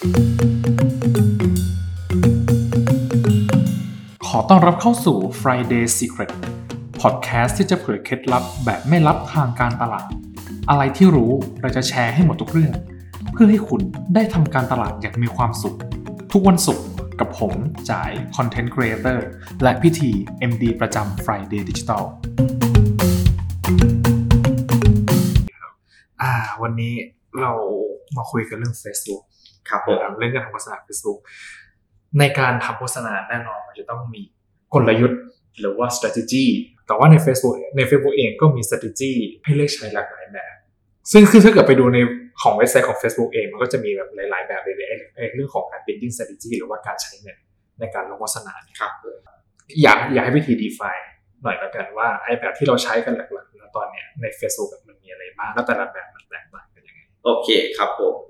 ขอต้อนรับเข้าสู่ Friday Secret Podcast ที่จะเผยเคล็ดลับแบบไม่ลับทางการตลาด อะไรที่รู้เราจะแชร์ให้หมดทุกเรื่อง เพื่อให้คุณได้ทำการตลาดอย่างมีความสุข ทุกวันศุกร์กับผมจ่าย Content Creator และพิธี MD ประจำ Friday Digital วันนี้เรามาคุยกันเรื่อง Facebook ครับผผมมเรื่องการทำโฆษณา Facebook ในการทำโฆษณาแน่นอนมันจะต้องมีกลยุทธ์หรือว่า strategy แต่ว่าใน Facebook เนี่ยใน Facebook เองก็มี strategy ให้เลือกใช้หลากหลายแบบซึ่งคือถ้าเกิดไปดูในของเว็บไซต์ของ Facebook เองมันก็จะมีแบบหลาย ๆ แบบเลยในในเรื่องของการ building strategy หรือว่าการใช้เงินในการลงโฆษณาเนี่ยครับอยากอยากให้วิธี define หน่อยละกันว่าไอ้แบบที่เราใช้กันหลักๆแล้วตอนเนี้ยใน Facebook แบบมันมีอะไรบ้างแล้วแต่ละแบบมันแตกต่างกันยังไงโอเคครับผม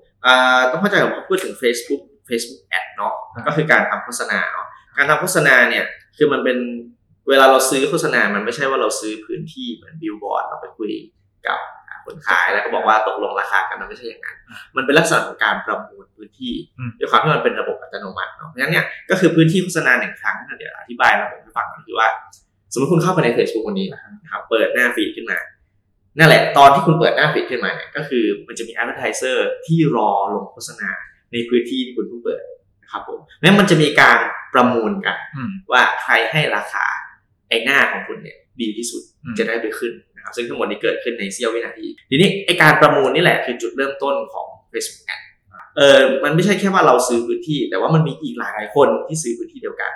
อ่า ต้องเข้าใจก่อนว่าพูดถึง Facebook Facebook Ad เนาะอ่าก็คือการทำโฆษณาเนาะการทำโฆษณาเนี่ยคือมันเป็นเวลาเราซื้อโฆษณา มันไม่ใช่ว่าเราซื้อพื้นที่เหมือนบิลบอร์ดเราไปคุยกับคนขายแล้วก็บอกว่าตกลงราคากันมันไม่ใช่อย่างนั้น มันเป็นลักษณะของการประมูลพื้นที่อืมด้วยความที่มันเป็นระบบอัตโนมัติเนาะเพราะฉะนั้นเนี่ยก็คือพื้นที่โฆษณาหนึ่งครั้งเดี๋ยวอธิบายระบบให้ฟังก็คือว่า สมมติคุณเข้าไปใน Facebook วันนี้นะครับเปิดหน้าฟีดขึ้นมา นั่นแหละตอนที่คุณเปิดหน้าฟีดขึ้นมาเนี่ยก็คือมันจะมี advertiser ที่รอลงโฆษณาในพื้นที่ที่คุณเพิ่งเปิดนะครับผมแล้วมันจะมีการประมูลกันอืมว่าใครให้ราคาไอ้หน้าของคุณเนี่ยดีที่สุดอืมจะได้ไปขึ้นนะครับซึ่งทั้งหมดนี้เกิดขึ้นในเสี้ยววินาที ทีนี้ไอ้การประมูลนี่แหละคือจุดเริ่มต้นของ Facebook Ad เออมันไม่ใช่แค่ว่าเราซื้อพื้นที่ แต่ว่ามันมีอีกหลายหลายๆคนที่ซื้อพื้นที่เดียวกัน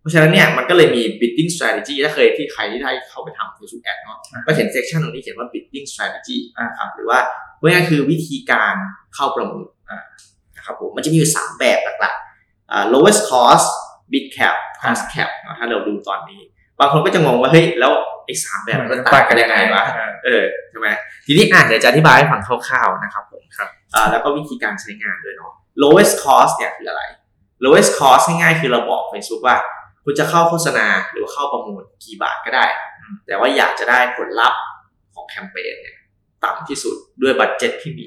เพราะฉะนั้นเนี่ยมันก็เลยมี bidding strategy ถ้าเคยที่ใครที่ได้เข้าไปทำ Facebook Ad เนาะอ่าก็เห็น section ตรงนี้เขียนว่า bidding strategy นะครับหรือว่าเพื่อคือวิธีการเข้าประมูลอ่านะครับผมมันจะมีอยู่ 3 แบบหลักๆอ่า lowest cost bid cap cost cap เนอะถ้าเราดูตอนนี้ บางคนก็จะงงว่าเฮ้ยแล้วไอ้สามแบบมันต่างกันยังไงวะเออใช่ไหมทีนี้อ่านเดี๋ยวจะอธิบายให้ฟังคร่าวๆนะครับผมครับอ่าแล้วก็วิธีการใช้งานด้วยเนาะ lowest cost เนี่ยคืออะไร lowest cost ง่ายๆคือเราบอก Facebook ว่า คุณจะเข้าโฆษณาหรือว่าเข้าประมูลกี่บาทก็ได้ แต่ว่าอยากจะได้ผลลัพธ์ของแคมเปญเนี่ยต่ำที่สุดด้วย budget ที่มี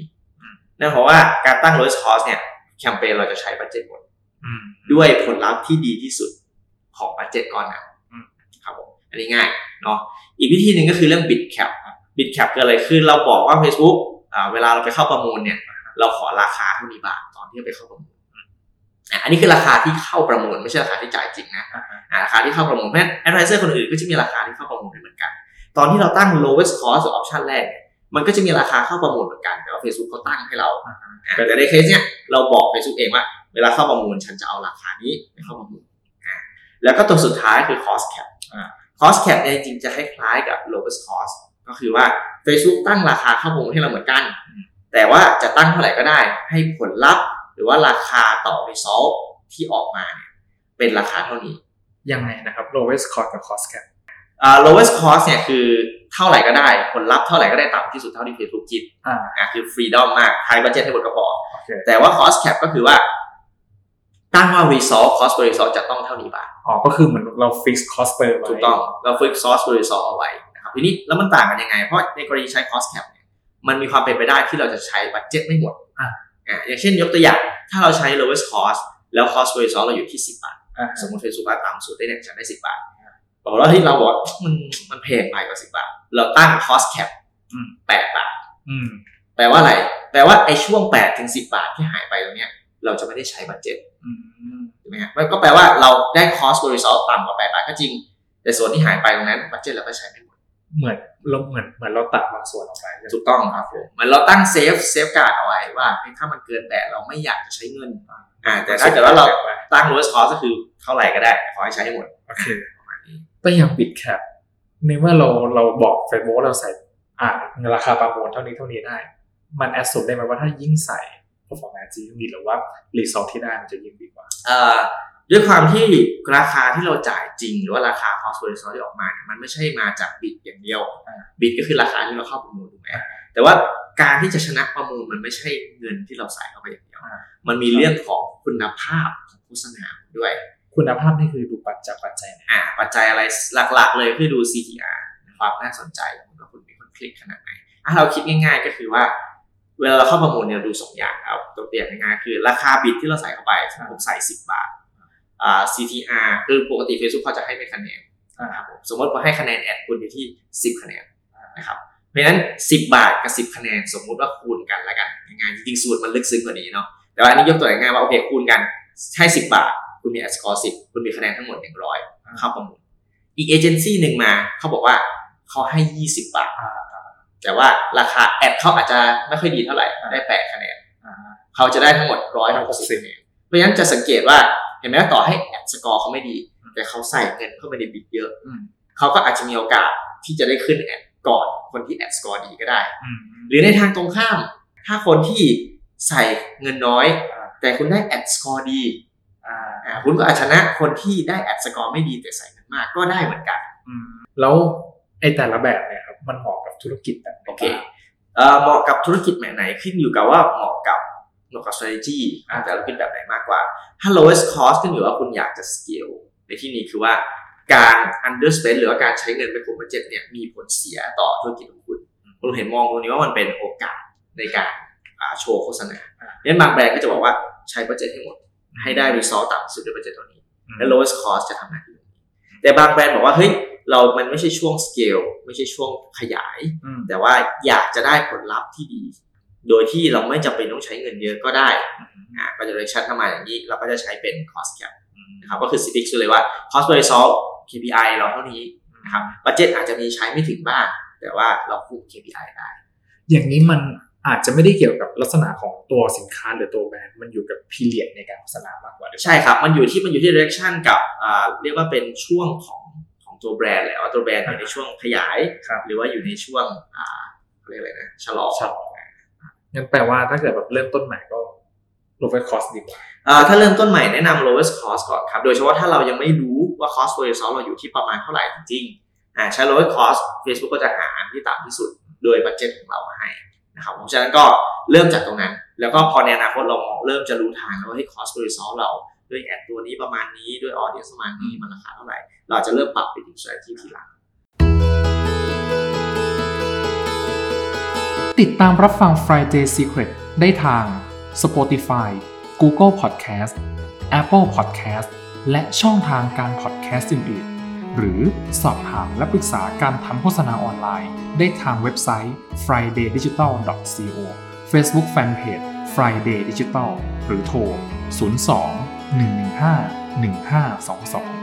นั่นเพราะว่าการตั้ง lowest cost เนี่ยแคมเปญเราจะใช้ budget หมดอืมด้วยผลลัพธ์ที่ดีที่สุดของ budget ก้อนนั้นอืมครับผมอันนี้ง่ายเนาะอีกวิธีหนึ่งก็คือเรื่อง bid cap bid cap คืออะไรคือเราบอกว่า Facebook อ่าเวลาเราไปเข้าประมูลเนี่ย เราขอราคาเท่านี้บาทตอนที่เราไปเข้าประมูล อะอันนี้คือราคาที่เข้าประมูลไม่ใช่ราคาที่จ่ายจริงนะอ่าฮะอ่าราคาที่เข้าประมูลเพราะฉะนั้น advertiser คนอื่นก็จะมีราคาที่เข้าประมูลเหมือนกัน ตอนที่เราตั้ง lowest cost หรือ option แรกเนี่ยมันก็จะมีราคาเข้าประมูลเหมือนกัน แต่ว่า Facebook เขาตั้งให้เราอ่าฮะอะแต่ในเคสเนี่ยเราบอก Facebook เองว่า เวลาเข้าประมูลฉันจะเอาราคานี้ไปเข้าประมูลอะแล้วก็ตัวสุดท้ายคือ cost cap อ่า cost cap เนี่ยจริงๆจะคล้ายๆกับ lowest cost ก็คือว่า Facebook ตั้งราคาเข้าประมูลให้เราเหมือนกัน แต่ว่าจะตั้งเท่าไหร่ก็ได้ ให้ผลลัพธ์ห รือว่าราคาต่อ result ที่ออกมาเนี่ยเป็นราคาเท่านี้ ยังไงนะครับ lowest cost กับ cost cap อ่า lowest cost เนี่ยคือเท่าไหร่ก็ได้ ผลลัพธ์เท่าไหร่ก็ได้ต่ำที่สุดเท่าที่ Facebook คิดอ่าอะคือ freedom มากใช้บัตเจ็ตให้หมดก็พอโอเคแต่ว่า cost cap ก็คือว่าตั้งว่า result cost per result จะต้องเท่านี้บาท อ๋อ ก็คือเหมือนเรา fix cost per ไว้ ถูกต้อง เรา fix cost per result เอาไว้นะครับ ทีนี้แล้วมันต่างกันยังไง เพราะในกรณีใช้ cost cap เนี่ย มันมีความเป็นไปได้ที่เราจะใช้บัตเจ็ตไม่หมด อะอะอย่างเช่นยกตัวอย่างถ้าเราใช้ lowest cost แล้ว cost per result เราอยู่ที่ 10 บาทอ่าสมมติ Facebook ว่าต่ำสุดได้เนี่ยฉันได้ 10 บาทบอกว่าที่เราบอกว่ามันมันแพงไปกว่า 10 บาท เราตั้ง cost cap อืม8บาทอืมแปลว่าอะไร แปลว่าไอ้ช่วง 8 ถึง 10 บาทที่หายไปตรงเนี้ยเราจะไม่ได้ใช้ budget อืมถูกไหมฮะมันก็แปลว่าเราได้ cost per result ต่ำกว่า 8 บาทก็จริง แต่ส่วนที่หายไปตรงนั้น budget เราก็ใช้ไม่หมด เหมือนเราเหมือนเหมือนเราตัดบางส่วนออกไปถูกต้องครับผมเหมือนเราตั้ง safe safeguard เอาไว้ว่าเฮ้ยถ้ามันเกินแปดเราไม่อยากจะใช้เงินอ่าแต่ถ้าเกิดว่าเราตั้ง lowest cost ก็คือเท่าไหร่ก็ได้ขอให้ใช้ให้หมดโอเคประมาณนี้แต่อย่าง bid cap ในเมื่อเราเราบอก Facebook ว่าเราใส่อ่าราคาประมูลเท่านี้เท่านี้ได้ มันแอดสูได้ไหมว่าถ้ายิ่งใส่ performance ยิ่งดีหรือว่า result ที่ได้มันจะยิ่งดีกว่าเอ่อ ด้วยความที่ราคาที่เราจ่ายจริง หรือว่าราคา cost per result ที่ออกมาเนี่ยมันไม่ใช่มาจาก bid อย่างเดียวอ่าบิดก็คือราคาที่เราเข้าประมูลถูกไหมแต่ว่าการที่จะชนะประมูลมันไม่ใช่เงินที่เราใส่เข้าไปอย่างเดียวอ่ามันมีเรื่องของคุณภาพของโฆษณาด้วย คุณภาพนี่คือดูปัจจัยปัจจัยไหนอ่าปัจจัยอะไรหลักๆ เลยคือดู CTR ความน่าสนใจว่าคุณมีคนคลิกขนาดไหนอะเราคิดง่าย ๆ ก็คือว่า เวลาเราเข้าประมูลเนี่ยเราดูสองอย่างครับตัวเปรียบง่ายๆคือ ราคาบิดที่เราใส่เข้าไปสมมติผมใส่10 บาทอ่า CTR คือปกติ Facebook เขาจะให้เป็นคะแนนนะครับผมสมมติว่าให้คะแนน ad คุณอยู่ที่ 10 คะแนนนะครับเพราะฉะนั้น 10 บาทกับ 10 คะแนนสมมุติว่าคูณกันแล้วกันง่ายๆจริงๆสูตรมันลึกซึ้งกว่านี้เนาะแต่ว่าอันนี้ยกตัวอย่างง่ายๆว่าโอเคคูณกันให้ 10 บาท คุณมี ad score 10 คุณมีคะแนนทั้งหมด 100 เข้าประมูลอีกเอเจนซี่หนึ่งมาเขาบอกว่าเขาให้ 20 บาทอ่าแต่ว่าราคา ad เขาอาจจะไม่ค่อยดีเท่าไหร่ได้แปดคะแนนอ่าเขาจะได้ทั้งหมดร้อยหกสิบคะแนนเพราะฉะนั้นจะสังเกตว่า เห็นไหมว่าต่อให้ ad score เขาไม่ดี แต่เขาใส่เงินเข้าไปใน bid เยอะอืมเขาก็อาจจะมีโอกาสที่จะได้ขึ้น ad ก่อนคนที่ ad score ดีก็ได้อืมหรือในทางตรงข้าม ถ้าคนที่ใส่เงินน้อยอ่าแต่คุณได้ ad score ดีอ่าอ่าคุณก็อาจชนะคนที่ได้ ad score ไม่ดีแต่ใส่เงินมากก็ได้เหมือนกันอืมแล้วไอ้แต่ละแบบเนี่ยครับมันเหมาะกับธุรกิจแบบไหนโอเคเอ่อเหมาะกับธุรกิจแบบไหนขึ้นอยู่กับว่าเหมาะกั บเหมาะกับ strategy อ่าแต่ละธุรกิจแบบไหนมากกว่า ถ้า lowest cost ขึ้นอยู่ว่าคุณอยากจะ scale ในที่นี้คือว่าการ underspend หรือว่าการใช้เงินไปคุมบัดเจ็ตเนี่ยมีผลเสียต่อธุรกิจของคุณ คุณเห็นมองตรงนี้ว่ามันเป็นโอกาสในการอ่าโชว์โฆษณาเพราะฉะนั้นบางแบรนด์ก็จะบอกว่าใช้บัดเจ็ตให้หมด ให้ได้ result ต่ำสุดด้วยบัดเจ็ตตัวนี้ และ lowest cost จะทำหน้าที่ตรงนี้แต่บางแบรนด์บอกว่าเฮ้ยเรา มันไม่ใช่ช่วง scale ไม่ใช่ช่วงขยายอืมแต่ว่าอยากจะได้ผลลัพธ์ที่ดี โดยที่เราไม่จำเป็นต้องใช้เงินเยอะก็ได้อ่าก็จะ direction ทำมาอย่างนี้ เราก็จะใช้เป็น cost cap นะครับก็คือ fix เลยว่า cost per result KPI เราเท่านี้นะครับ budget อาจจะมีใช้ไม่ถึงบ้าง แต่ว่าเราคุม KPI ได้ อย่างนี้มันอาจจะไม่ได้เกี่ยวกับลักษณะของตัวสินค้าหรือตัวแบรนด์มันอยู่กับพีเรียดในการโฆษณามากกว่าหรือเปล่าใช่ครับ มันอยู่ที่มันอยู่ที่ direction กับอ่าเรียกว่าเป็นช่วงของของตัวแบรนด์แหละว่าตัวแบรนด์อยู่ในช่วงขยายครับหรือว่าอยู่ในช่วงอ่าเขาเรียกอะไรนะชะลอชะลอ งั้นแปลว่าถ้าเกิดแบบเริ่มต้นใหม่ก็ lower cost ดีกว่าถ้าเริ่มต้นใหม่แนะนำ lowest cost ก่อนครับ โดยเฉพาะถ้าเรายังไม่รู้ว่า cost per result เราอยู่ที่ประมาณเท่าไหร่จริงๆอ่าใช้ lowest cost Facebook ก็จะหาอันที่ต่ำที่สุดโดยบัตเจ็ตของเรามาให้นะครับเพราะฉะนั้นก็เริ่มจากตรงนั้น แล้วก็พอในอนาคตเรามองเริ่มจะรู้ทางแล้วว่าให้ cost per result เราด้วยแอดตัวนี้ประมาณนี้ด้วย audience ประมาณนี้มันราคาเท่าไหร่ เราจจะเริ่มปรับไปถึง strategy ทีหลัง ติดตามรับฟัง Friday Secret ได้ทาง Spotify Google Podcast Apple Podcast และช่องทางการ podcast อื่นๆ หรือสอบถามและปรึกษาการทำโฆษณาออนไลน์ ได้ทางเว็บไซต์ fridaydigital.co Facebook Fanpage Friday Digital หรือโทร 02 115 1522